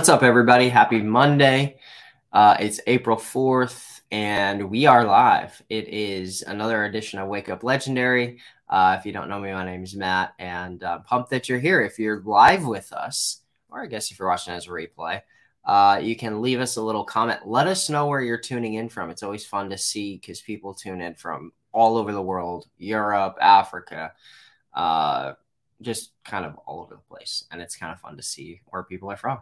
What's up, everybody? Happy Monday. Uh, it's April 4th, and we are live. It is another edition of Wake Up Legendary. Uh, if you don't know me, my name is Matt, and uh, pumped that you're here. If you're live with us, or I guess if you're watching as a replay, uh, you can leave us a little comment. Let us know where you're tuning in from. It's always fun to see because people tune in from all over the world Europe, Africa, uh, just kind of all over the place. And it's kind of fun to see where people are from.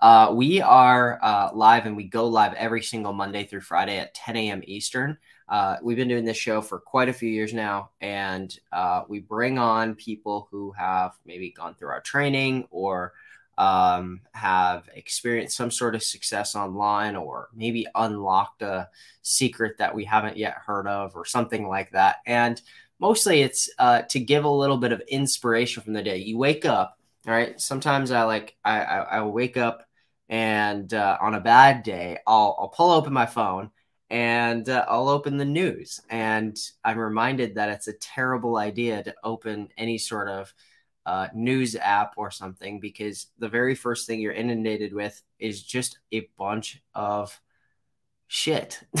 Uh, we are uh, live and we go live every single Monday through Friday at 10 a.m. Eastern. Uh, we've been doing this show for quite a few years now, and uh, we bring on people who have maybe gone through our training or um, have experienced some sort of success online or maybe unlocked a secret that we haven't yet heard of or something like that. And mostly it's uh, to give a little bit of inspiration from the day. You wake up, all right? Sometimes I like, I, I, I wake up and uh, on a bad day, I'll, I'll pull open my phone and uh, I'll open the news. And I'm reminded that it's a terrible idea to open any sort of uh, news app or something because the very first thing you're inundated with is just a bunch of shit.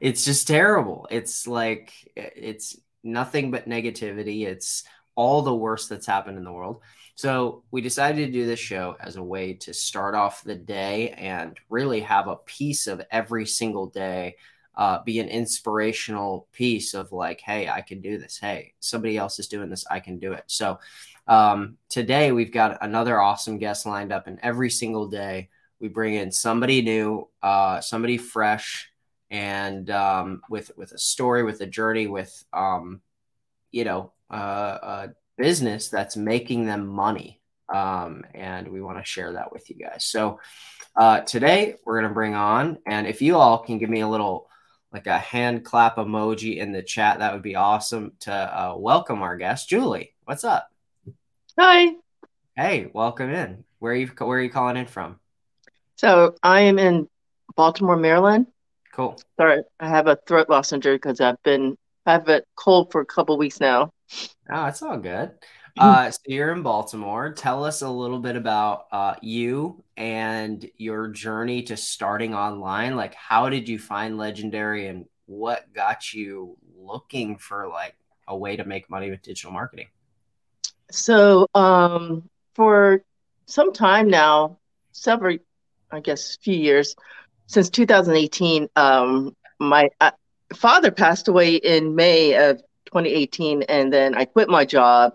it's just terrible. It's like, it's nothing but negativity. It's all the worst that's happened in the world. So we decided to do this show as a way to start off the day and really have a piece of every single day uh, be an inspirational piece of like, hey, I can do this. Hey, somebody else is doing this. I can do it. So um, today we've got another awesome guest lined up, and every single day we bring in somebody new, uh, somebody fresh, and um, with with a story, with a journey, with um, you know uh, a business that's making them money. Um, and we want to share that with you guys. So uh, today we're going to bring on, and if you all can give me a little like a hand clap emoji in the chat, that would be awesome to uh, welcome our guest, Julie. What's up? Hi. Hey, welcome in. Where are you? Where are you calling in from? So I am in Baltimore, Maryland. Cool. Sorry, I have a throat loss injury because I've been I have a cold for a couple weeks now. Oh, it's all good. Uh, so you're in Baltimore. Tell us a little bit about uh, you and your journey to starting online. Like, how did you find Legendary, and what got you looking for like a way to make money with digital marketing? So, um, for some time now, several, I guess, few years, since 2018, um, my uh, father passed away in May of 2018, and then I quit my job,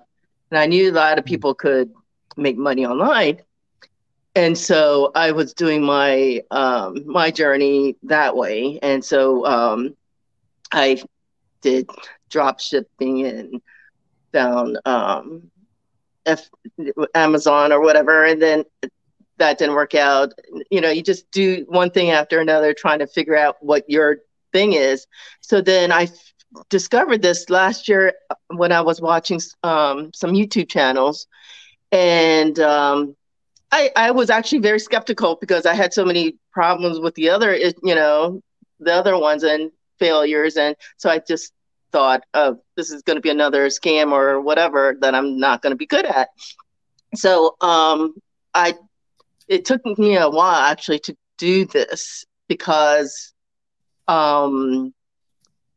and I knew a lot of people could make money online, and so I was doing my um, my journey that way, and so um, I did drop shipping and found um, F- Amazon or whatever, and then that didn't work out. You know, you just do one thing after another, trying to figure out what your thing is. So then I f- discovered this last year when I was watching um, some YouTube channels, and um, I, I was actually very skeptical because I had so many problems with the other, you know, the other ones and failures, and so I just thought, oh, this is going to be another scam or whatever that I'm not going to be good at. So um, I it took me a while actually to do this because um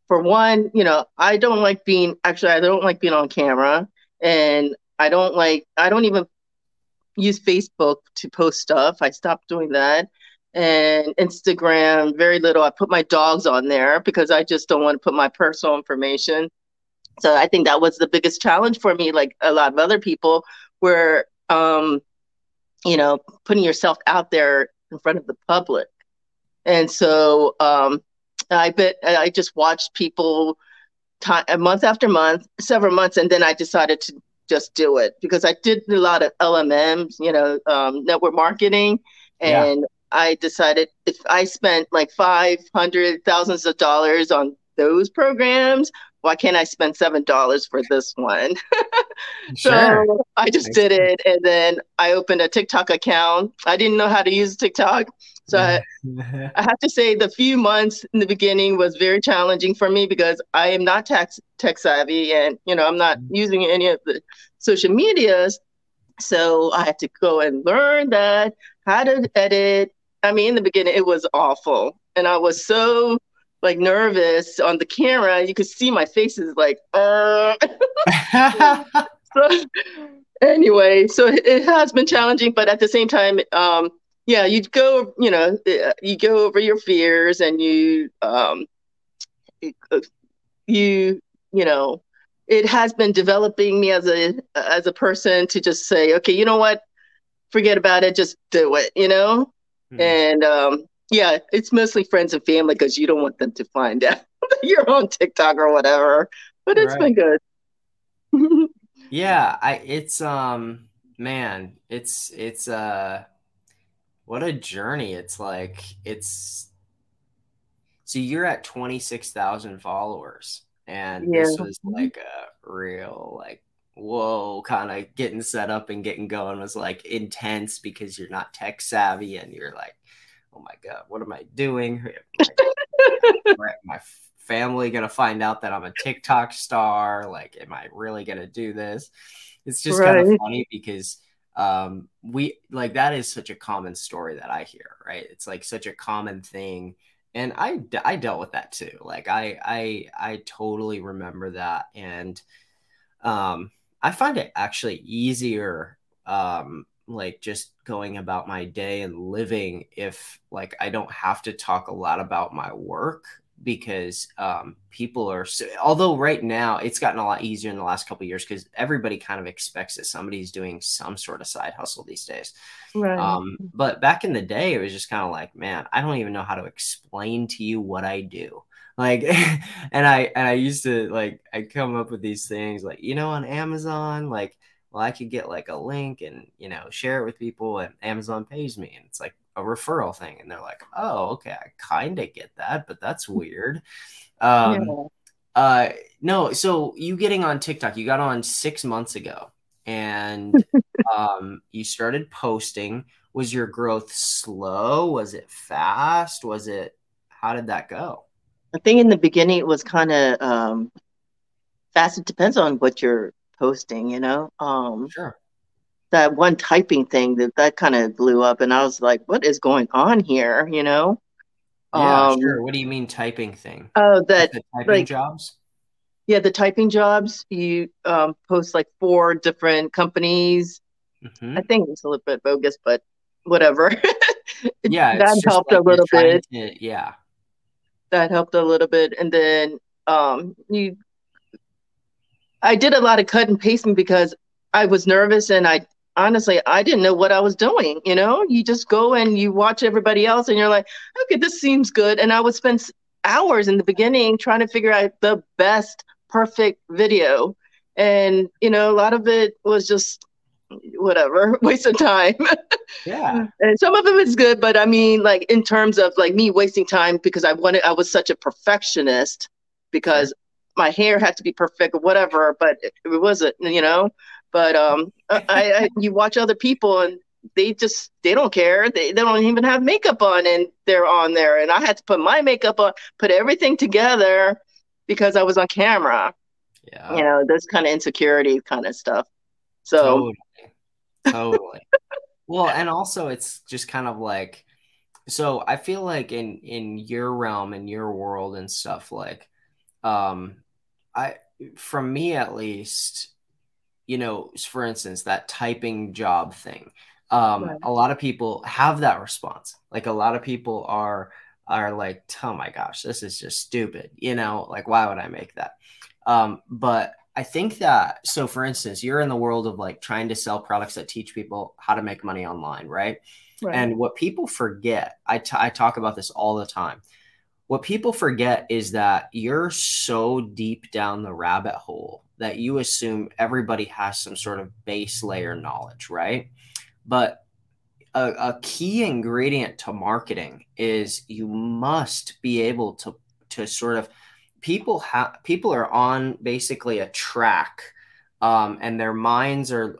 for one you know i don't like being actually i don't like being on camera and i don't like i don't even use facebook to post stuff. I stopped doing that and instagram very little. I put my dogs on there because i just don't want to put my personal information. So i think that was the biggest challenge for me like a lot of other people where um you know, putting yourself out there in front of the public. And so um, I bet I just watched people time, month after month, several months, and then I decided to just do it because I did a lot of LMMs, you know, um, network marketing, and yeah. I decided if I spent like five hundred thousands of dollars on those programs, why can't I spend seven dollars for this one? sure. So I just did it, and then I opened a TikTok account. I didn't know how to use TikTok, so I, I have to say the few months in the beginning was very challenging for me because I am not tech tech savvy, and you know I'm not mm-hmm. using any of the social medias. So I had to go and learn that, how to edit. I mean, in the beginning, it was awful. And I was so like nervous on the camera. You could see my face is like, uh. so, anyway, so it has been challenging, but at the same time, um, yeah, you go, you know, you go over your fears and you, um, you, you know, it has been developing me as a as a person to just say, okay, you know what, forget about it, just do it, you know. Mm-hmm. And um, yeah, it's mostly friends and family because you don't want them to find out you're on TikTok or whatever. But it's right. been good. yeah, I it's um man, it's it's uh what a journey. It's like it's so you're at 26,000 followers and yeah. this was like a real like whoa kind of getting set up and getting going was like intense because you're not tech savvy and you're like oh my god what am i doing my, my family gonna find out that i'm a tiktok star? Like am i really gonna do this? It's just right. kind of funny because um we like that is such a common story that i hear right? It's like such a common thing. And I I dealt with that too. Like I I I totally remember that, and um, I find it actually easier, um, like just going about my day and living if like I don't have to talk a lot about my work because um, people are so, although right now it's gotten a lot easier in the last couple years because everybody kind of expects that somebody's doing some sort of side hustle these days. Right. Um, but back in the day it was just kind of like man i don't even know how to explain to you what i do. Like and i and i used to like i come up with these things like you know on amazon like well i could get like a link and you know share it with people and amazon pays me and it's like a referral thing and they're like oh okay i kind of get that but that's weird. Um yeah. uh no so you getting on tiktok you got on six months ago and um you started posting. Was your growth slow? Was it fast? Was it how did that go? I think in the beginning it was kind of um fast it depends on what you're posting you know? Um sure. that one typing thing that that kind of blew up and i was like what is going on here? You know? Yeah um, sure. What do you mean typing thing? Oh that the typing like, jobs? Yeah the typing jobs. You um, post like four different companies. Mm-hmm. i think it's a little bit bogus but whatever. Yeah that helped like a little bit. to, yeah. That helped a little bit and then um you i did a lot of cut and pasting because i was nervous and i honestly, I didn't know what I was doing. You know, you just go and you watch everybody else and you're like, okay, this seems good. And I would spend hours in the beginning trying to figure out the best, perfect video. And, you know, a lot of it was just whatever, waste of time. Yeah. and some of them is good, but I mean, like in terms of like me wasting time because I wanted, I was such a perfectionist because my hair had to be perfect or whatever, but it, it wasn't, you know. But um, I, I, you watch other people and they just they don't care. They, they don't even have makeup on and they're on there. And I had to put my makeup on, put everything together because I was on camera. Yeah. You know, this kind of insecurity kind of stuff. So totally. Totally. well, and also it's just kind of like so I feel like in in your realm in your world and stuff like um I from me at least you know, for instance, that typing job thing. Um, right. A lot of people have that response. Like a lot of people are are like, oh my gosh, this is just stupid. You know, like why would I make that? Um, but I think that so for instance, you're in the world of like trying to sell products that teach people how to make money online, right? right. And what people forget, I, t- I talk about this all the time. What people forget is that you're so deep down the rabbit hole that you assume everybody has some sort of base layer knowledge, right? But a, a key ingredient to marketing is you must be able to to sort of people have people are on basically a track um, and their minds are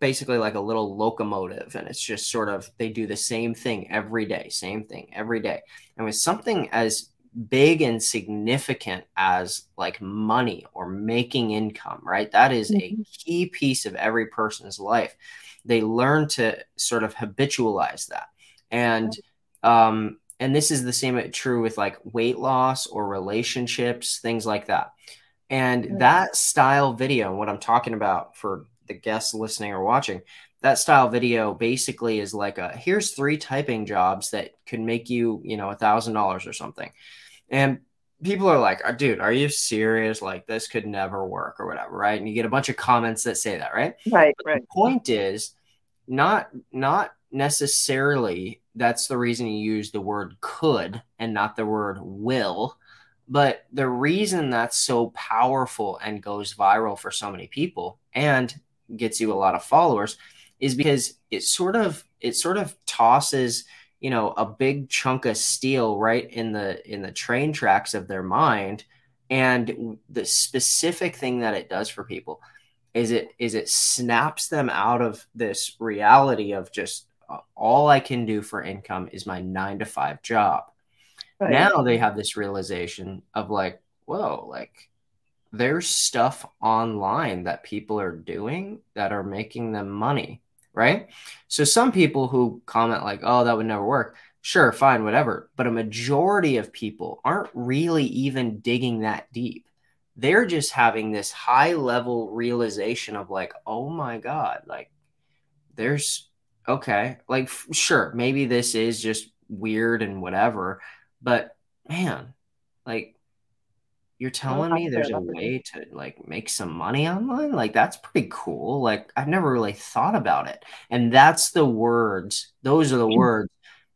basically like a little locomotive and it's just sort of they do the same thing every day same thing every day and with something as big and significant as like money or making income, right? That is mm-hmm. a key piece of every person's life. They learn to sort of habitualize that. And um and this is the same true with like weight loss or relationships, things like that. And that style video, and what I'm talking about for the guests listening or watching, that style video basically is like a here's three typing jobs that could make you, you know, a thousand dollars or something. And people are like, uh, dude, are you serious? Like this could never work or whatever, right? And you get a bunch of comments that say that, right? Right, but right. The point is not not necessarily that's the reason you use the word could and not the word will but the reason that's so powerful and goes viral for so many people and gets you a lot of followers is because it sort of it sort of tosses you know a big chunk of steel right in the in the train tracks of their mind. And the specific thing that it does for people is it is it snaps them out of this reality of just uh, all I can do for income is my 9 to 5 job. Right. Now they have this realization of like, whoa, like there's stuff online that people are doing that are making them money, right? So some people who comment like, oh, that would never work. Sure, fine, whatever. But a majority of people aren't really even digging that deep. They're just having this high level realization of like, oh my God, like there's okay, like sure, maybe this is just weird and whatever but man, like you're telling me there's a way to like make some money online? Like that's pretty cool. Like I've never really thought about it. And that's the words, those are the words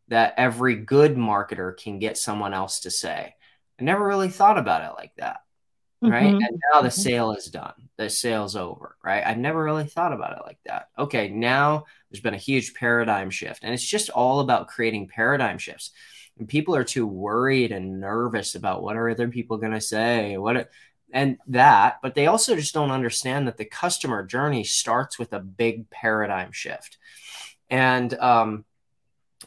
that every good marketer can get someone else to say. I never really thought about it like that. Right. Mm-hmm. And now the mm-hmm. sale is done. The sale's over. Right. I've never really thought about it like that. Okay. Now there's been a huge paradigm shift. And it's just all about creating paradigm shifts and people are too worried and nervous about what are other people going to say what and that but they also just don't understand that the customer journey starts with a big paradigm shift. And um,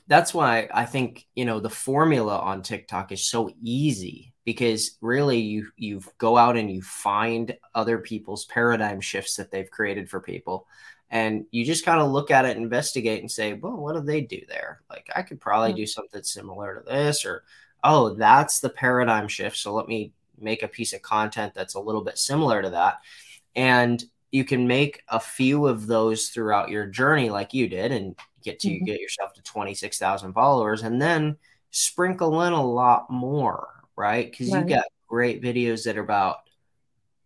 that's why i think you know the formula on tiktok is so easy because really you you go out and you find other people's paradigm shifts that they've created for people and you just kind of look at it investigate and say well what do they do there like i could probably do something similar to this or oh that's the paradigm shift so let me make a piece of content that's a little bit similar to that and you can make a few of those throughout your journey like you did and get to mm-hmm. get yourself to 26,000 followers and then sprinkle in a lot more right because right. you got great videos that are about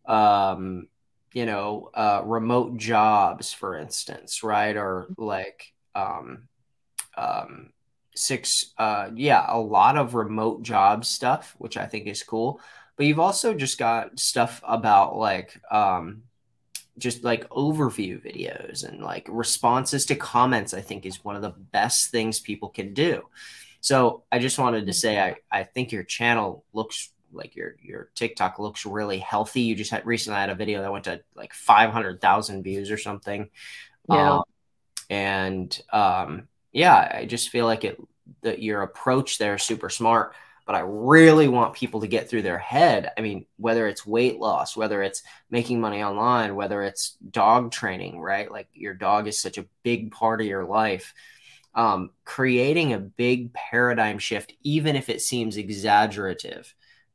um you know, uh, remote jobs, for instance, right? Or like um, um, six, uh, yeah, a lot of remote job stuff, which I think is cool. But you've also just got stuff about like, um, just like overview videos and like responses to comments, I think is one of the best things people can do. So I just wanted to say, I, I think your channel looks like your your TikTok looks really healthy. You just had recently had a video that went to like five hundred thousand views or something. Yeah. Um, and um, yeah, I just feel like it that your approach there is super smart. But I really want people to get through their head. I mean, whether it's weight loss, whether it's making money online, whether it's dog training, right? Like your dog is such a big part of your life. Um, creating a big paradigm shift, even if it seems exaggerative,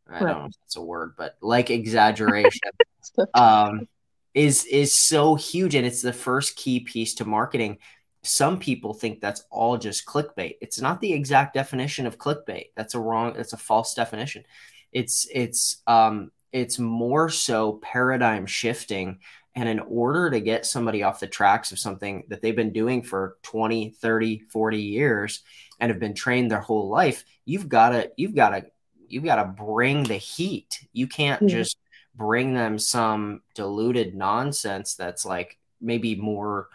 I don't know if that's a word, but like exaggeration um, is is so huge, and it's the first key piece to marketing. Some people think that's all just clickbait. It's not the exact definition of clickbait. That's a wrong. That's a false definition. It's it's um, it's more so paradigm shifting and in order to get somebody off the tracks of something that they've been doing for 20 30 40 years and have been trained their whole life you've got to you've got to you got to bring the heat. You can't mm-hmm. just bring them some diluted nonsense that's like maybe more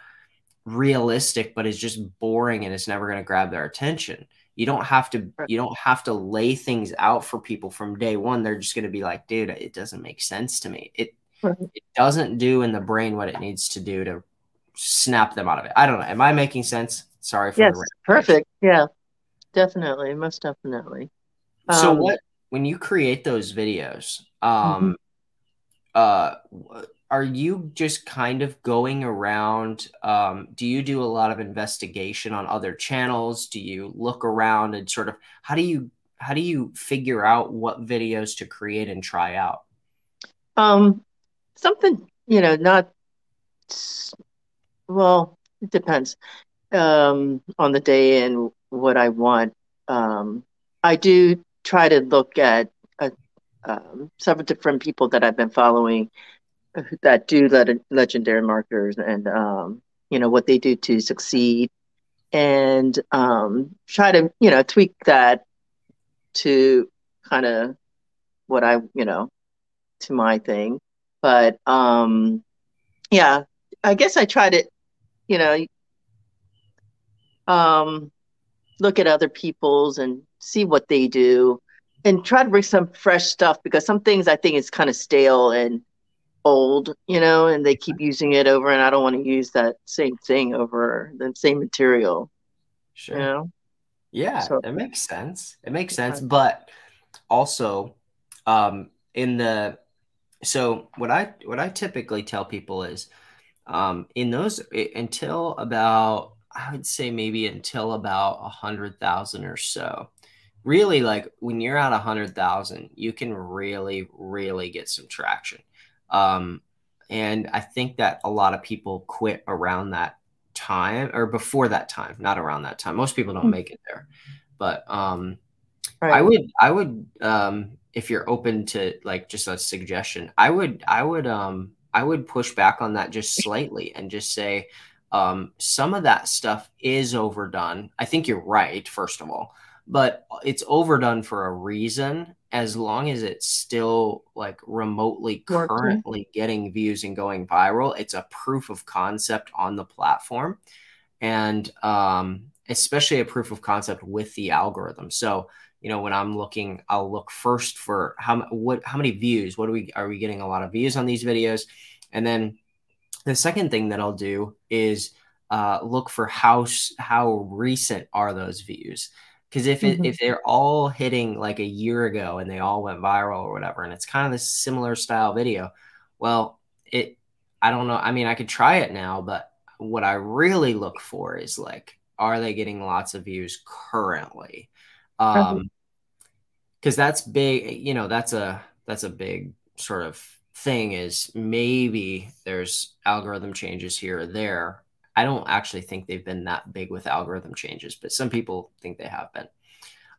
realistic but is just boring and it's never going to grab their attention. You don't have to you don't have to lay things out for people from day one. They're just going to be like, dude, it doesn't make sense to me. It it doesn't do in the brain what it needs to do to snap them out of it. I don't know. Am I making sense? Sorry for yes, perfect. Yeah, definitely, most definitely. So um, what when you create those videos, um, mm-hmm. uh, are you just kind of going around? Um, do you do a lot of investigation on other channels? Do you look around and sort of how do you how do you figure out what videos to create and try out? Um, something you know, not well. It depends um, on the day and what I want. Um, I do try to look at uh, um, several different people that I've been following that do le- legendary marketers and um, you know what they do to succeed and um, try to you know tweak that to kind of what I you know to my thing. But um yeah I guess I try to you know um look at other people's and see what they do and try to bring some fresh stuff because some things I think is kind of stale and old, you know, and they keep using it over, and I don't want to use that same thing over the same material. Sure. You know? Yeah, so, it makes sense. It makes sense, but also, um, in the so what I what I typically tell people is, um, in those until about I would say maybe until about a hundred thousand or so. Really, like when you're at a hundred thousand, you can really, really get some traction. Um, and I think that a lot of people quit around that time or before that time, not around that time. Most people don't hmm. make it there. But um, right. I would, I would, um, if you're open to like just a suggestion, I would, I would, um, I would push back on that just slightly and just say, um, some of that stuff is overdone. I think you're right, first of all, but it's overdone for a reason as long as it's still like remotely currently getting views and going viral, it's a proof of concept on the platform. And um, especially a proof of concept with the algorithm. So, you know, when I'm looking, I'll look first for how what how many views. What are we are we getting a lot of views on these videos? And then the second thing that I'll do is uh, look for how how recent are those views. Because if it, mm-hmm. if they're all hitting like a year ago and they all went viral or whatever, and it's kind of this similar style video, well, it I don't know. I mean, I could try it now, but what I really look for is like, are they getting lots of views currently? Um, because that's big. You know, that's a that's a big sort of thing. Is maybe there's algorithm changes here or there I don't actually think they've been that big with algorithm changes, but some people think they have been.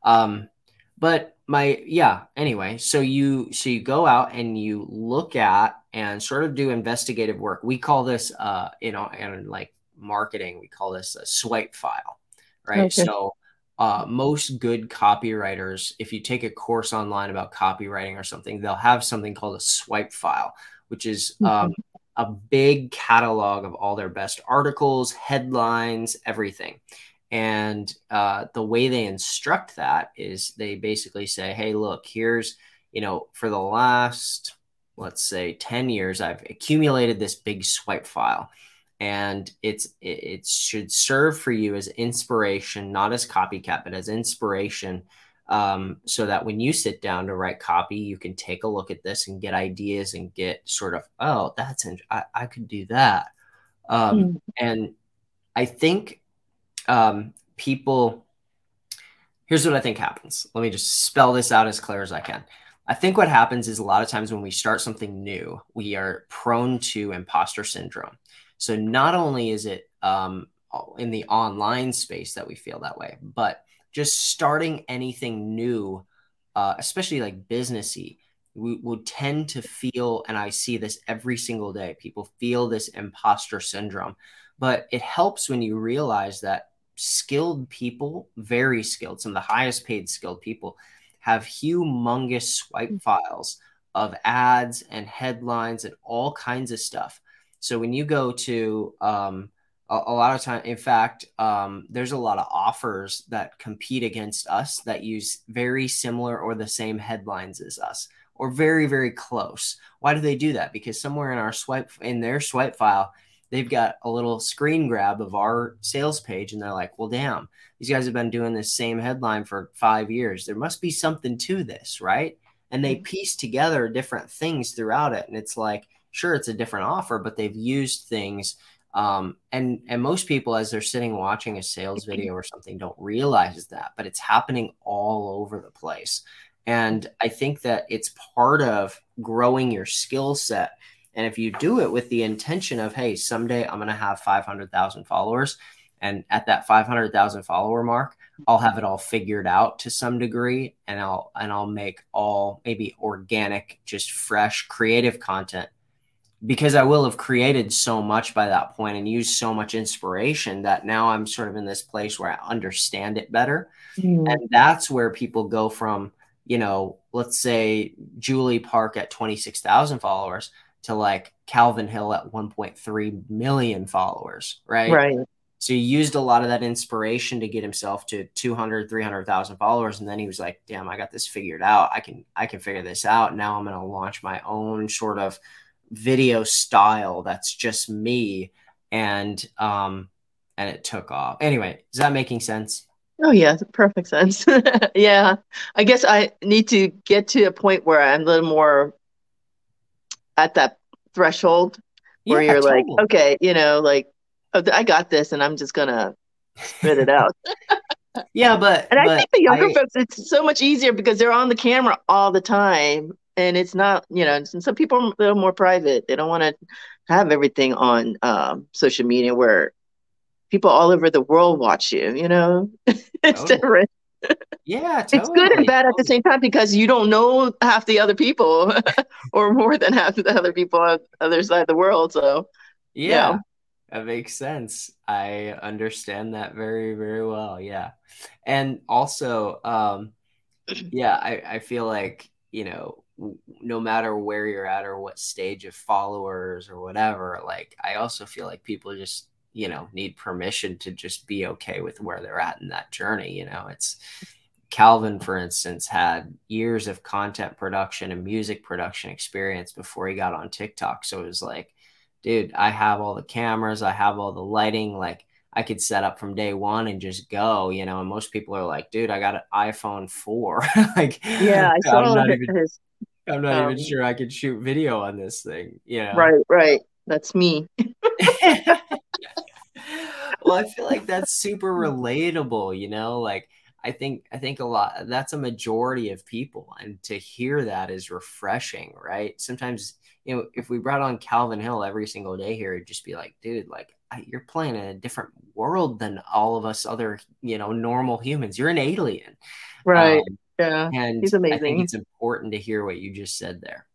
Um, but my yeah anyway so you so you go out and you look at and sort of do investigative work we call this uh you know and like marketing we call this a swipe file right okay. so uh, most good copywriters if you take a course online about copywriting or something they'll have something called a swipe file which is um, mm-hmm a big catalog of all their best articles, headlines, everything. And uh, the way they instruct that is they basically say, hey, look, here's, you know, for the last, let's say, 10 years, I've accumulated this big swipe file. And it's it, it should serve for you as inspiration, not as copycat, but as inspiration um, so that when you sit down to write copy, you can take a look at this and get ideas and get sort of, oh, that's, in- I, I could do that. Um, mm. And I think um, people, here's what I think happens. Let me just spell this out as clear as I can. I think what happens is a lot of times when we start something new, we are prone to imposter syndrome. So not only is it um, in the online space that we feel that way, but just starting anything new, uh, especially like businessy, we would tend to feel, and I see this every single day. People feel this imposter syndrome, but it helps when you realize that skilled people, very skilled, some of the highest paid skilled people, have humongous swipe mm. files of ads and headlines and all kinds of stuff. So when you go to um, a, a lot of time in fact um, there's a lot of offers that compete against us that use very similar or the same headlines as us or very very close why do they do that because somewhere in our swipe in their swipe file they've got a little screen grab of our sales page and they're like, well, damn, these guys have been doing this same headline for five years. There must be something to this, right? And they mm-hmm. piece together different things throughout it. And it's like, sure, it's a different offer, but they've used things. Um, and and most people, as they're sitting watching a sales video or something, don't realize that, but it's happening all over the place. And I think that it's part of growing your skill set. And if you do it with the intention of, hey, someday I'm going to have 500,000 followers, and at that 500,000 follower mark, I'll have it all figured out to some degree, and I'll and I'll make all maybe organic, just fresh, creative content because I will have created so much by that point and used so much inspiration that now I'm sort of in this place where I understand it better. Mm. And that's where people go from, you know, let's say Julie Park at 26,000 followers to like Calvin Hill at 1.3 million followers, right? Right. So he used a lot of that inspiration to get himself to 200, 300,000 followers. And then he was like, damn, I got this figured out. I can, I can figure this out. Now I'm going to launch my own sort of video style that's just me and um and it took off. Anyway is that making sense? Oh yeah perfect sense. Yeah i guess i need to get to a point where i'm a little more at that threshold where yeah, you're totally. like okay you know like oh, i got this and i'm just gonna spit it out. Yeah but and but i think the younger I, folks it's so much easier because they're on the camera all the time and it's not you know and some people are a little more private they don't want to have everything on um, social media where people all over the world watch you you know it's oh. different yeah totally. it's good and bad at the same time because you don't know half the other people or more than half the other people on the other side of the world so yeah, yeah. that makes sense i understand that very very well yeah and also um yeah i i feel like you know no matter where you're at or what stage of followers or whatever like i also feel like people just you know need permission to just be okay with where they're at in that journey you know it's calvin for instance had years of content production and music production experience before he got on tiktok so it was like dude i have all the cameras i have all the lighting like I could set up from day one and just go, you know. And most people are like, dude, I got an iPhone 4. like, yeah, I saw even, his I'm not um, even sure I could shoot video on this thing. Yeah. Right, right. That's me. well, I feel like that's super relatable, you know, like I think I think a lot that's a majority of people and to hear that is refreshing, right? Sometimes, you know, if we brought on Calvin Hill every single day here, it'd just be like, dude, like you're playing in a different world than all of us other, you know, normal humans. You're an alien. Right. Um, yeah, and he's amazing. I think it's important to hear what you just said there.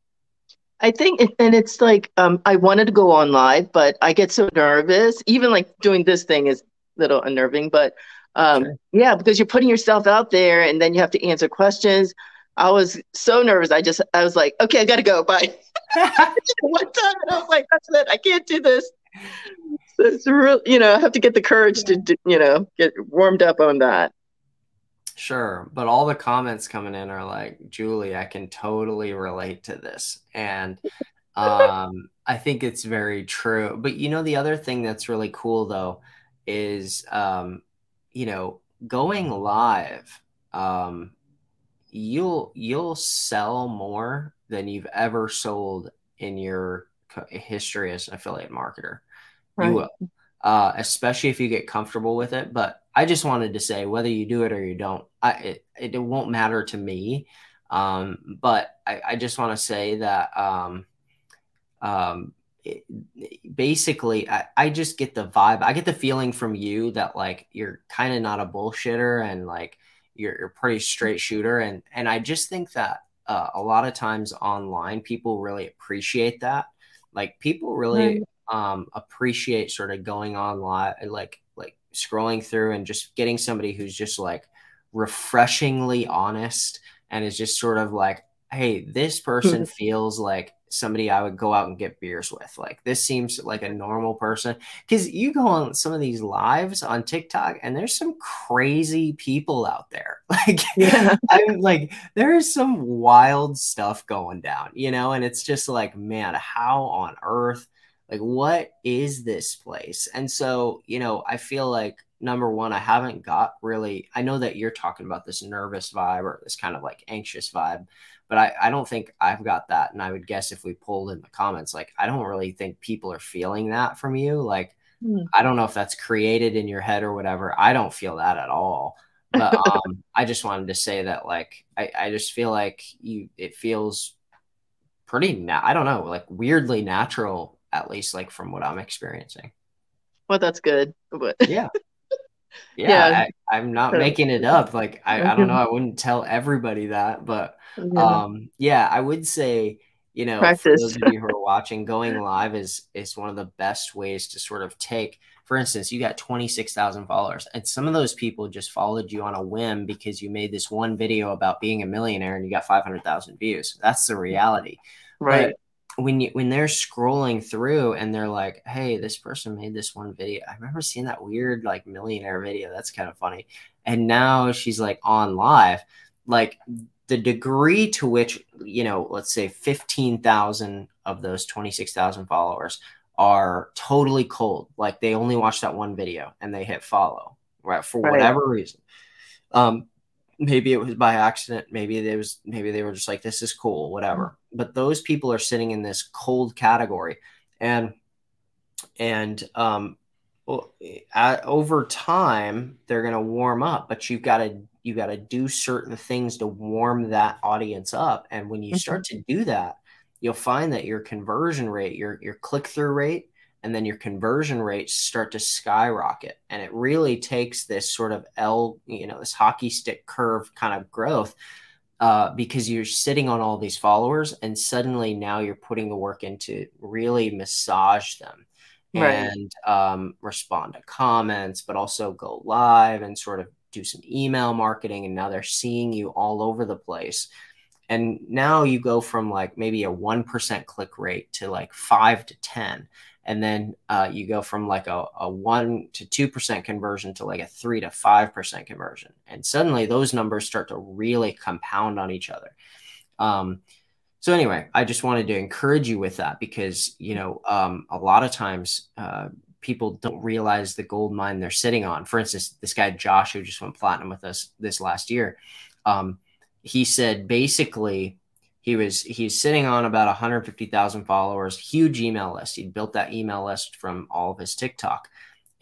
I think, it, and it's like um, I wanted to go on live, but I get so nervous. Even like doing this thing is a little unnerving, but um, sure. yeah, because you're putting yourself out there, and then you have to answer questions. I was so nervous. I just, I was like, okay, I gotta go. Bye. One time, and I was like, that's it. I can't do this. So it's real, you know, I have to get the courage to, you know, get warmed up on that. Sure, but all the comments coming in are like, Julie, I can totally relate to this. And um, I think it's very true. But you know, the other thing that's really cool though is, um, you know, going live, um, you'll you'll sell more than you've ever sold in your history as an affiliate marketer. Right. You will, uh, especially if you get comfortable with it. But I just wanted to say whether you do it or you don't, I, it, it won't matter to me. Um, but I, I just want to say that um, um, it, basically, I, I just get the vibe. I get the feeling from you that like you're kind of not a bullshitter and like you're, you're a pretty straight shooter. And and I just think that uh, a lot of times online, people really appreciate that. Like people really um, appreciate sort of going online, like like scrolling through and just getting somebody who's just like refreshingly honest and is just sort of like, hey, this person feels like somebody I would go out and get beers with. Like this seems like a normal person. Cause you go on some of these lives on TikTok and there's some crazy people out there. Like, yeah. I'm like, there is some wild stuff going down, you know? And it's just like, man, how on earth like what is this place and so you know i feel like number one i haven't got really i know that you're talking about this nervous vibe or this kind of like anxious vibe but I, I don't think I've got that. And I would guess if we pulled in the comments, like I don't really think people are feeling that from you. Like mm. I don't know if that's created in your head or whatever. I don't feel that at all. But um, I just wanted to say that like I, I just feel like you it feels pretty na- I don't know, like weirdly natural, at least like from what I'm experiencing. Well, that's good. But yeah. Yeah, yeah. I, am not making it up. Like I, I don't know, I wouldn't tell everybody that, but yeah. um yeah, I would say, you know, Practice. for those of you who are watching, going live is is one of the best ways to sort of take for instance, you got 26,000 followers, and some of those people just followed you on a whim because you made this one video about being a millionaire and you got 500,000 views. That's the reality. Right. But when you when they're scrolling through and they're like, "Hey, this person made this one video." I remember seeing that weird like millionaire video. That's kind of funny. And now she's like on live. Like the degree to which, you know, let's say 15,000 of those 26,000 followers are totally cold. Like they only watch that one video and they hit follow, right? For right. whatever reason. Um, maybe it was by accident maybe it was maybe they were just like this is cool whatever. But those people are sitting in this cold category. And and um at, over time they're going to warm up but you've got to you got to do certain things to warm that audience up. And when you start mm-hmm. to do that you'll find that your conversion rate your your click through rate and then your conversion rates start to skyrocket. And it really takes this sort of l you know this hockey stick curve kind of growth uh, because you're sitting on all these followers and suddenly now you're putting the work into really massage them right. and um, respond to comments but also go live and sort of do some email marketing. And now they're seeing you all over the place. And now you go from like maybe a 1% click rate to like 5 to 10 and then uh, you go from like a, a 1 to 2% conversion to like a 3 to 5% conversion and suddenly those numbers start to really compound on each other. Um, so anyway i just wanted to encourage you with that because you know um, a lot of times uh, people don't realize the gold mine they're sitting on. For instance this guy josh who just went platinum with us this last year um, he said basically he was he's sitting on about 150,000 followers, huge email list. He built that email list from all of his TikTok.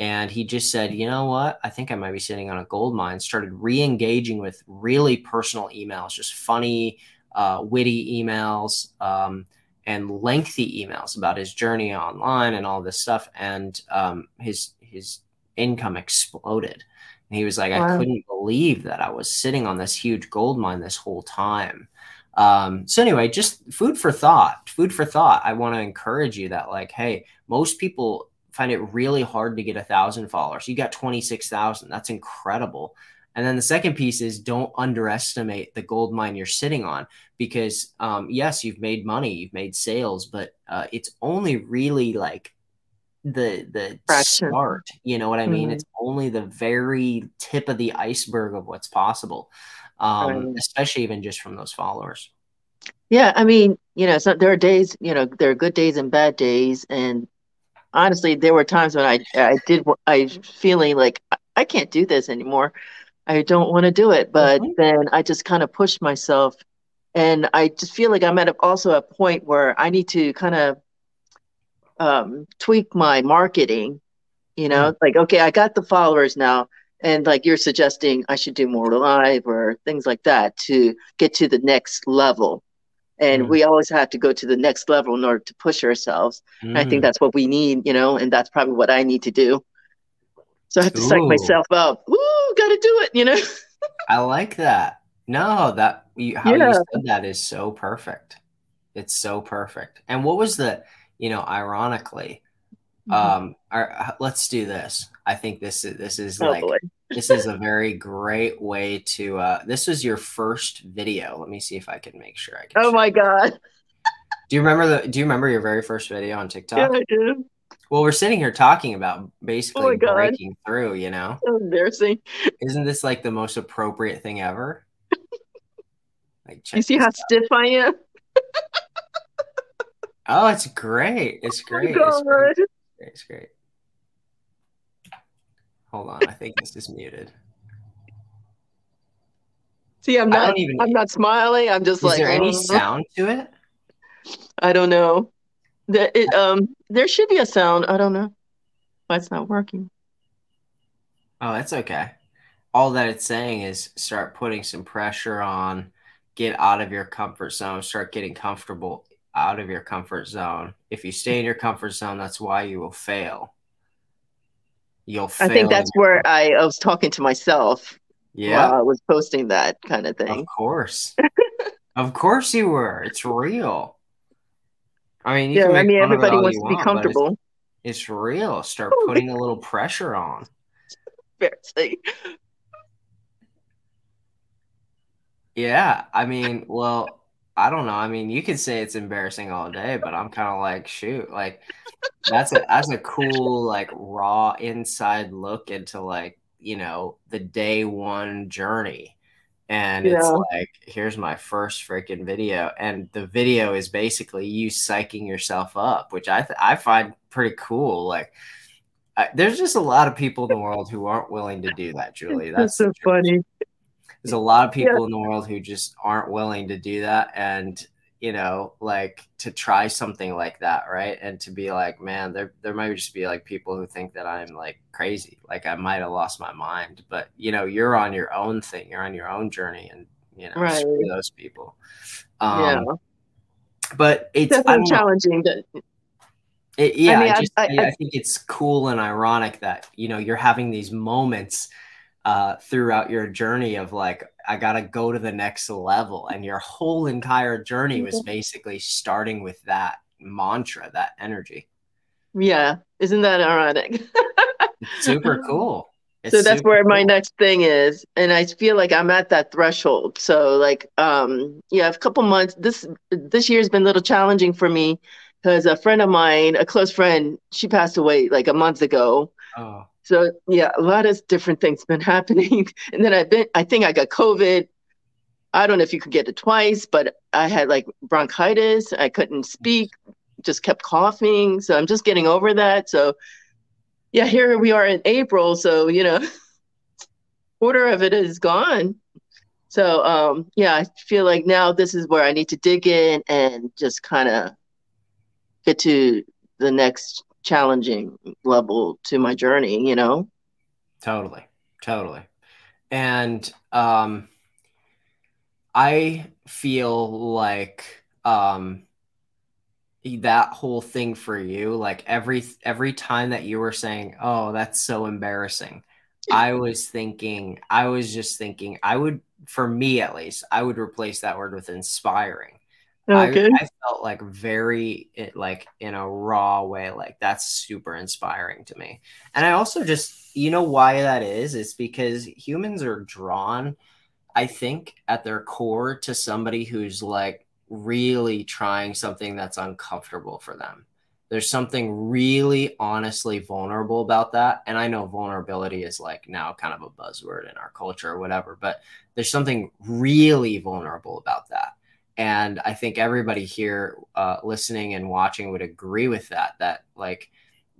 And he just said, you know what? I think I might be sitting on a gold mine. Started re engaging with really personal emails, just funny, uh, witty emails, um, and lengthy emails about his journey online and all this stuff. And um, his, his income exploded. And he was like, wow. I couldn't believe that I was sitting on this huge gold mine this whole time. Um, so anyway, just food for thought. Food for thought. I want to encourage you that like, hey, most people find it really hard to get a thousand followers. You got twenty six thousand. That's incredible. And then the second piece is don't underestimate the gold mine you're sitting on because um, yes, you've made money, you've made sales, but uh, it's only really like the the Fraction. start. You know what I mean? Mm-hmm. It's only the very tip of the iceberg of what's possible um, especially even just from those followers. Yeah, I mean, you know, so there are days, you know, there are good days and bad days, and honestly, there were times when I I did I feeling like I can't do this anymore. I don't want to do it, but mm-hmm. then I just kind of pushed myself, and I just feel like I'm at also a point where I need to kind of um, tweak my marketing. You know, mm-hmm. like okay, I got the followers now and like you're suggesting i should do more live or things like that to get to the next level and mm. we always have to go to the next level in order to push ourselves mm. i think mm. that's what we need you know and that's probably what i need to do so i have to Ooh. psych myself up Ooh, gotta do it you know i like that no that you, how yeah. you said that is so perfect it's so perfect and what was the you know ironically mm-hmm. um our, let's do this I think this is this is oh, like this is a very great way to. uh This was your first video. Let me see if I can make sure I can. Oh my god! Do you remember the? Do you remember your very first video on TikTok? Yeah, I do. Well, we're sitting here talking about basically oh breaking through. You know, so embarrassing. Isn't this like the most appropriate thing ever? Like, you see how out. stiff I am. Oh, it's great. It's great. Oh it's great. It's great. Hold on. I think this is muted. See, I'm not even, I'm not smiling. I'm just is like Is there any sound to it? I don't know. That it, um there should be a sound. I don't know why it's not working. Oh, that's okay. All that it's saying is start putting some pressure on, get out of your comfort zone, start getting comfortable out of your comfort zone. If you stay in your comfort zone, that's why you will fail. You'll. I think that's where I, I, was talking to myself. Yeah. I was posting that kind of thing. Of course. of course you were. It's real. I mean, yeah, I mean, everybody wants to be want, comfortable. It's, it's, real. Start oh, putting a little pressure on. Yeah, I mean, well, I don't know. I mean, you could say it's embarrassing all day, but I'm kind of like, shoot, like that's a that's a cool like raw inside look into like you know the day one journey, and yeah. it's like here's my first freaking video, and the video is basically you psyching yourself up, which I th- I find pretty cool. Like, I, there's just a lot of people in the world who aren't willing to do that, Julie. That's, that's so funny there's a lot of people yeah. in the world who just aren't willing to do that and you know like to try something like that right? And to be like man there there might just be like people who think that i'm like crazy. Like i might have lost my mind. But you know you're on your own thing. You're on your own journey and you know right. those people. Um yeah. but it's definitely challenging to it, yeah I, mean, I just I, I, I think it's cool and ironic that you know you're having these moments uh, throughout your journey of like I got to go to the next level, and your whole entire journey was mm-hmm. basically starting with that mantra, that energy. Yeah, isn't that ironic? super cool. It's so that's where cool. my next thing is, and I feel like I'm at that threshold. So like, um, yeah, a couple months. This this year's been a little challenging for me because a friend of mine, a close friend, she passed away like a month ago. Oh. So yeah, a lot of different things been happening. and then I've been, I think I got COVID. I don't know if you could get it twice, but I had like bronchitis. I couldn't speak, just kept coughing. So I'm just getting over that. So yeah, here we are in April. So, you know, quarter of it is gone. So um, yeah, I feel like now this is where I need to dig in and just kind of get to the next challenging level to my journey, you know? Totally. Totally. And um I feel like um that whole thing for you, like every every time that you were saying, "Oh, that's so embarrassing." I was thinking, I was just thinking, I would, for me at least, I would replace that word with inspiring Okay. I, I, felt like very like in a raw way, like that's super inspiring to me. And I also just, you know, why that is, is because humans are drawn, I think, at their core to somebody who's like really trying something that's uncomfortable for them. There's something really honestly vulnerable about that. And I know vulnerability is like now kind of a buzzword in our culture or whatever, but there's something really vulnerable about that and i think everybody here uh, listening and watching would agree with that that like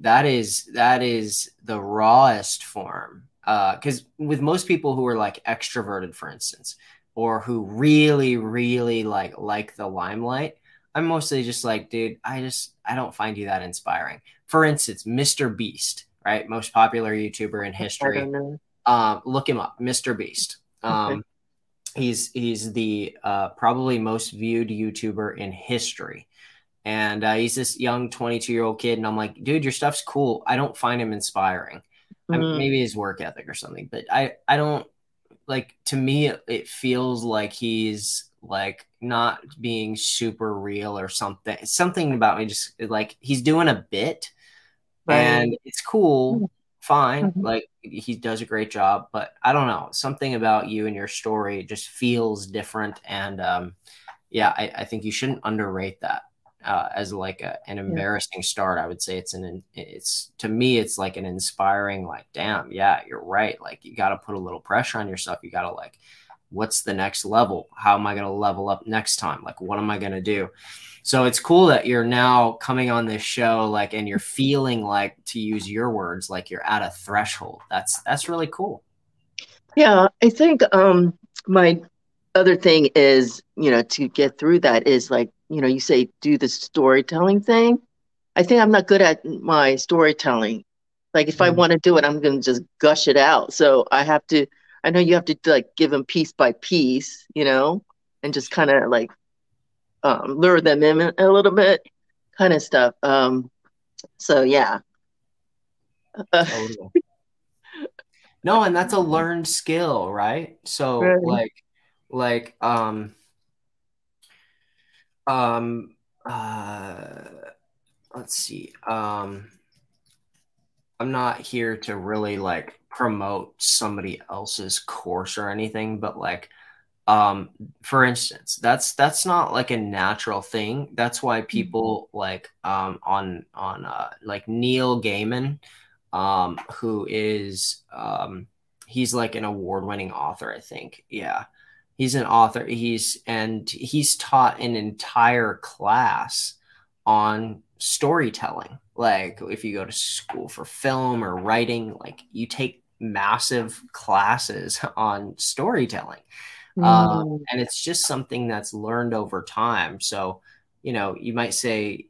that is that is the rawest form because uh, with most people who are like extroverted for instance or who really really like like the limelight i'm mostly just like dude i just i don't find you that inspiring. For instance mr beast right? Most popular youtuber in history. Um, look him up mr beast. Um, okay he's he's the uh, probably most viewed YouTuber in history, and uh, he's this young 22 year old kid. And I'm like, dude, your stuff's cool. I don't find him inspiring. Mm-hmm. I mean, mm. maybe his work ethic or something, but I I don't like. To me, it, it feels like he's like not being super real or something. Something about me just like he's doing a bit, right. and it's cool. Fine. Mm-hmm. Like he does a great job, but I don't know. Something about you and your story just feels different. And um, yeah, I, I, think you shouldn't underrate that uh, as like a, an embarrassing yeah. start. I would say it's an it's to me it's like an inspiring like damn yeah you're right like you got to put a little pressure on yourself. You got to like what's the next level? How am I going to level up next time? Like, what am I going to do? So it's cool that you're now coming on this show, like, and you're feeling like, to use your words, like you're at a threshold. That's that's really cool. Yeah, I think um, my other thing is, you know, to get through that is like, you know, you say do the storytelling thing. I think I'm not good at my storytelling. Like, if mm-hmm. I want to do it, I'm going to just gush it out. So I have to I know you have to like give them piece by piece, you know, and just kind of like um, lure them in a little bit, kind of stuff. Um, so yeah. no, and that's a learned skill, right? So right. like, like, um, um, uh, let's see, um, I'm not here to really like promote somebody else's course or anything, but like um for instance, that's that's not like a natural thing. That's why mm-hmm. people like um on on uh like Neil Gaiman um who is um he's like an award-winning author, I think. Yeah. He's an author. He's and he's taught an entire class on storytelling. Like if you go to school for film or writing, like you take massive classes on storytelling. Mm. Um, and it's just something that's learned over time. So, you know, you might say,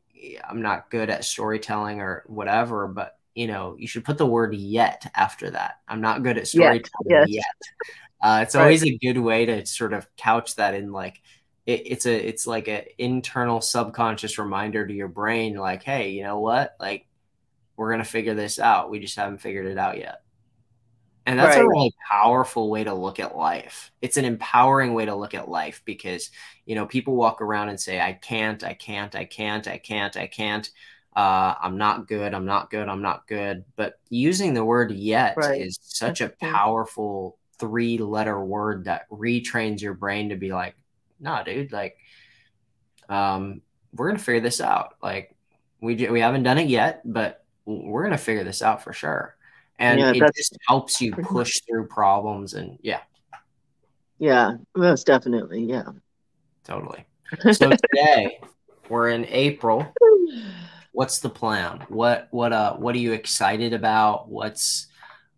I'm not good at storytelling or whatever, but you know, you should put the word yet after that. I'm not good at storytelling yes, yes. yet. Uh, it's right. always a good way to sort of couch that in like, it, it's a, it's like an internal subconscious reminder to your brain, like, hey, you know what? Like, we're going to figure this out. We just haven't figured it out yet. And that's right. a really powerful way to look at life. It's an empowering way to look at life because, you know, people walk around and say, I can't, I can't, I can't, I can't, I can't. Uh, I'm not good. I'm not good. I'm not good. But using the word yet right. is such a powerful three letter word that retrains your brain to be like, nah, dude, like, um, we're going to figure this out. Like, we, we haven't done it yet, but we're going to figure this out for sure and yeah, it just helps you push through problems and yeah. Yeah most definitely yeah. Totally. So today we're in april. What's the plan? What what uh what are you excited about? What's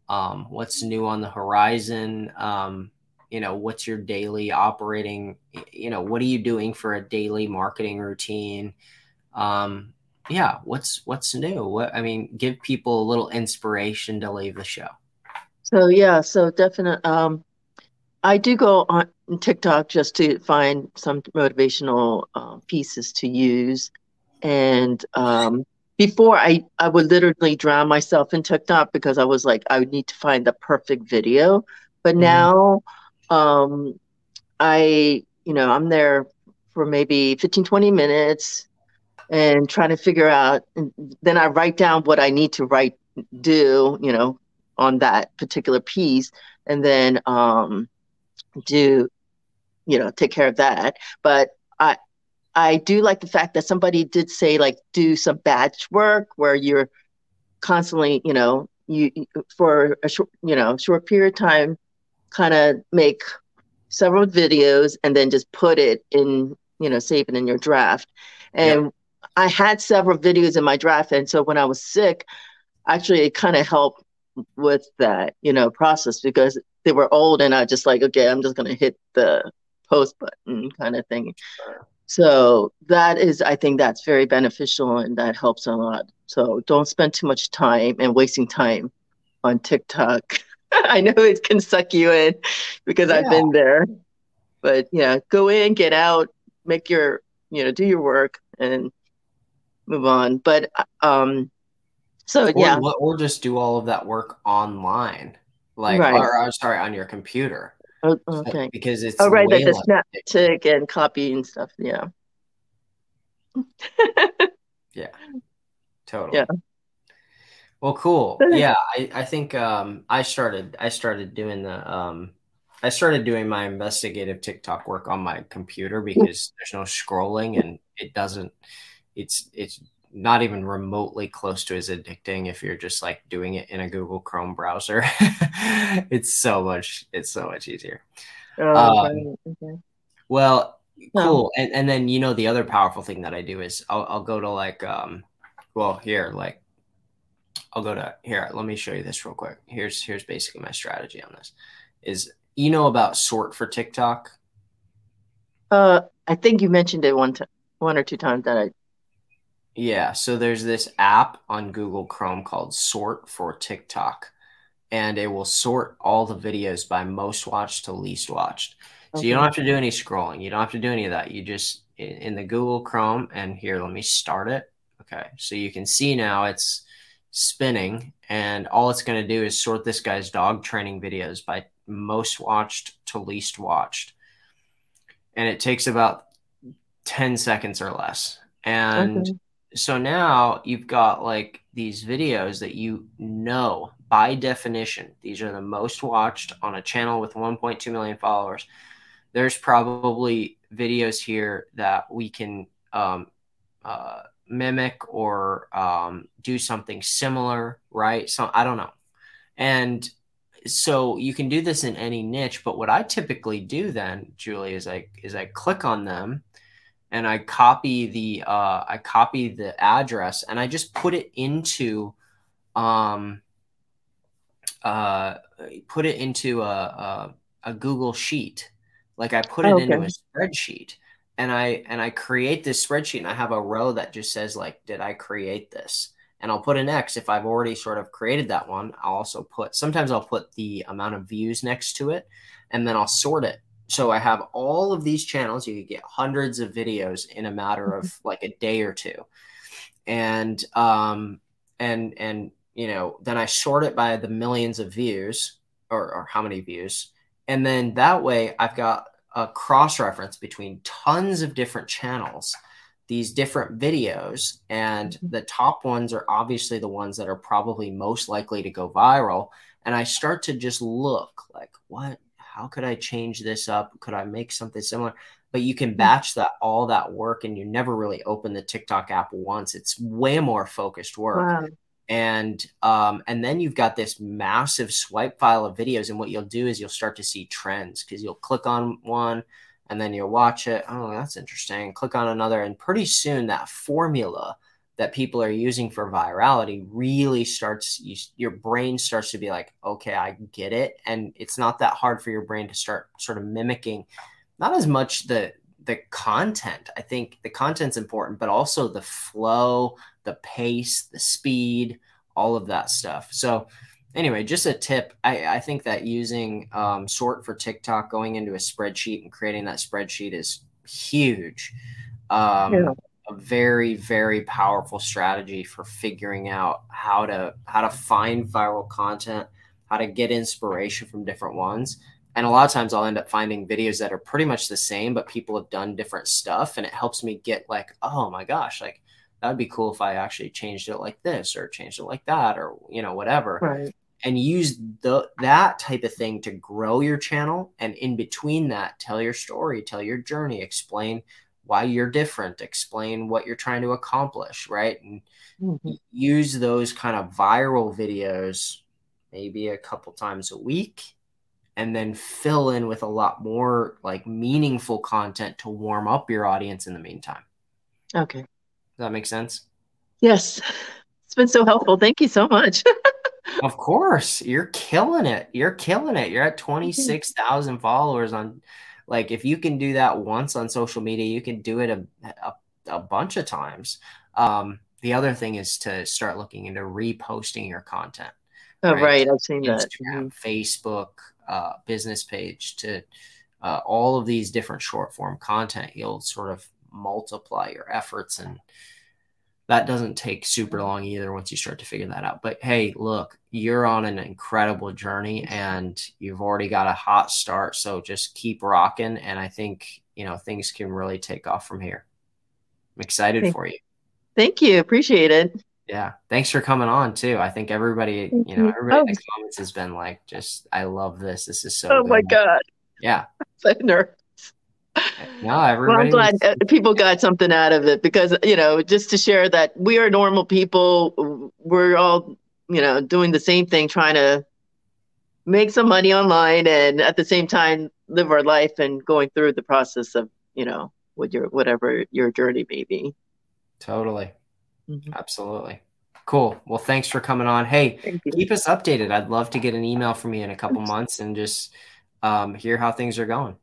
um what's new on the horizon? Um you know what's your daily operating you know what are you doing for a daily marketing routine? Um yeah, what's what's new? What I mean, give people a little inspiration to leave the show. So yeah, so definitely. Um, I do go on TikTok just to find some motivational uh, pieces to use, and um, before I I would literally drown myself in TikTok because I was like I would need to find the perfect video, but mm-hmm. now, um, I you know I'm there for maybe 15 20 minutes and trying to figure out then i write down what i need to write do you know on that particular piece and then um do you know take care of that but i i do like the fact that somebody did say like do some batch work where you're constantly you know you for a short you know short period of time kind of make several videos and then just put it in you know save it in your draft and. I had several videos in my draft, and so when I was sick, actually it kind of helped with that, you know, process because they were old, and I just like, okay, I'm just gonna hit the post button kind of thing. So that is, I think that's very beneficial, and that helps a lot. So don't spend too much time and wasting time on TikTok. I know it can suck you in because yeah. I've been there, but yeah, go in, get out, make your, you know, do your work, and move on. But um, so or, yeah, or just do all of that work online, like right. or, or sorry, on your computer. Oh, okay, so, because it's oh right, like the SnapTik and copy and stuff. Yeah. yeah. Totally. Yeah. Well, cool. Yeah, I, I think um, I started I started doing the um, I started doing my investigative TikTok work on my computer because there's no scrolling and it doesn't it's it's not even remotely close to as addicting if you're just like doing it in a Google Chrome browser. it's so much it's so much easier. Oh, Um. Okay. Well, cool. And and then you know the other powerful thing that I do is I'll I'll go to like um well here like I'll go to here. Let me show you this real quick. Here's here's basically my strategy on this. Is you know about sort for TikTok? Uh, I think you mentioned it one time, one or two times that I. Yeah, so there's this app on Google Chrome called Sort for TikTok, and it will sort all the videos by most watched to least watched. So you don't have to do any scrolling. You don't have to do any of that. You just in, in the Google Chrome, and here, let me start it. Okay, so you can see now it's spinning, and all it's going to do is sort this guy's dog training videos by most watched to least watched. And it takes about 10 seconds or less. And Okay. So now you've got like these videos that you know by definition, these are the most watched on a channel with 1.2 million followers. There's probably videos here that we can um, uh, mimic or um, do something similar, right? So I don't know. And so you can do this in any niche, but what I typically do then, Julie, is I is I click on them and I copy the uh, I copy the address and I just put it into um, uh, put it into a, a, a Google sheet. Like I put it Oh, into a spreadsheet and I and I create this spreadsheet and I have a row that just says like, did I create this? And I'll put an X if I've already sort of created that one. I'll also put sometimes I'll put the amount of views next to it and then I'll sort it. So I have all of these channels. You could get hundreds of videos in a matter of like a day or two. And um and and you know, then I sort it by the millions of views or, or how many views. And then that way I've got a cross reference between tons of different channels, these different videos. And Mhm. the top ones are obviously the ones that are probably most likely to go viral. And I start to just look like, what, how could I change this up? Could I make something similar? But you can batch that all that work and you never really open the TikTok app once. It's way more focused work Wow. and um, and then you've got this massive swipe file of videos and what you'll do is you'll start to see trends because you'll click on one and then you'll watch it oh that's interesting click on another and pretty soon that formula that people are using for virality really starts you, your brain starts to be like okay i get it and it's not that hard for your brain to start sort of mimicking not as much the the content i think the content's important but also the flow the pace, the speed, all of that stuff. So, anyway, just a tip. I, I think that using um, sort for TikTok, going into a spreadsheet and creating that spreadsheet is huge. Um, Yeah. A very, very powerful strategy for figuring out how to how to find viral content, how to get inspiration from different ones. And a lot of times I'll end up finding videos that are pretty much the same, but people have done different stuff. And it helps me get like, oh my gosh, like that'd be cool if I actually changed it like this or changed it like that or you know whatever Right. and use the that type of thing to grow your channel and in between that tell your story tell your journey explain why you're different explain what you're trying to accomplish right and Mhm. use those kind of viral videos maybe a couple times a week and then fill in with a lot more like meaningful content to warm up your audience in the meantime Okay. does that make sense Yes. It's been so helpful. Thank you so much. Of course, you're killing it. You're killing it. You're at 26,000 followers on like if you can do that once on social media, you can do it a, a, a bunch of times. Um, the other thing is to start looking into reposting your content. Oh, Right. right. I've seen that. Instagram, Facebook, uh, business page to uh, all of these different short form content. You'll sort of multiply your efforts and that doesn't take super long either once you start to figure that out. But hey, look, you're on an incredible journey and you've already got a hot start. So just keep rocking. And I think, you know, things can really take off from here. I'm excited Thank- for you. Thank you. Appreciate it. Yeah. Thanks for coming on too. I think everybody, Thank you know, you. in Oh. the comments has been like, just, I love this. This is so Oh my. God. Yeah. So nervous. No, everybody. Well, I'm glad uh, people got something out of it because, you know, just to share that we are normal people. We're all, you know, doing the same thing, trying to make some money online and at the same time live our life and going through the process of you know with your whatever your journey may be. Totally, mm-hmm. absolutely. Cool. Well, thanks for coming on. Hey, keep us updated. I'd love to get an email from you in a couple months and just um, hear how things are going.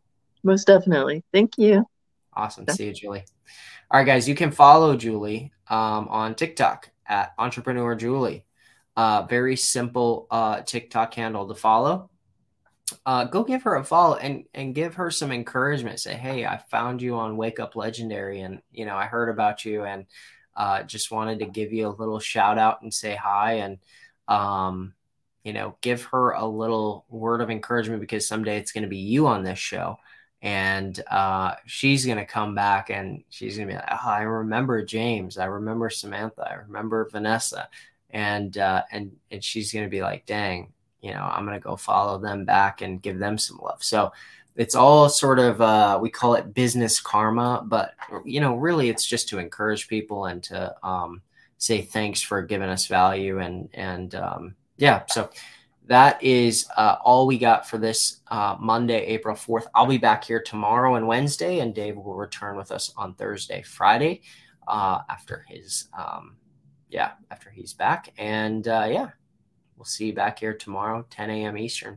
Most definitely. Thank you. Awesome. See you, Julie. All right, guys, you can follow Julie um, on TikTok at Entrepreneur Julie. Uh, very simple uh, TikTok handle to follow. Uh, go give her a follow and and give her some encouragement. Say, hey, I found you on Wake Up Legendary, and you know I heard about you, and uh, just wanted to give you a little shout out and say hi, and um, you know, give her a little word of encouragement because someday it's going to be you on this show and uh, she's gonna come back and she's gonna be like, oh, I remember James, I remember Samantha, I remember Vanessa, and uh, and and she's gonna be like, dang, you know, I'm gonna go follow them back and give them some love. So it's all sort of uh, we call it business karma, but you know, really, it's just to encourage people and to um, say thanks for giving us value and and um, yeah, so that is uh, all we got for this uh, Monday, April 4th. I'll be back here tomorrow and Wednesday, and Dave will return with us on Thursday, Friday, uh, after his, um, yeah, after he's back. And uh, yeah, we'll see you back here tomorrow, 10 a.m. Eastern.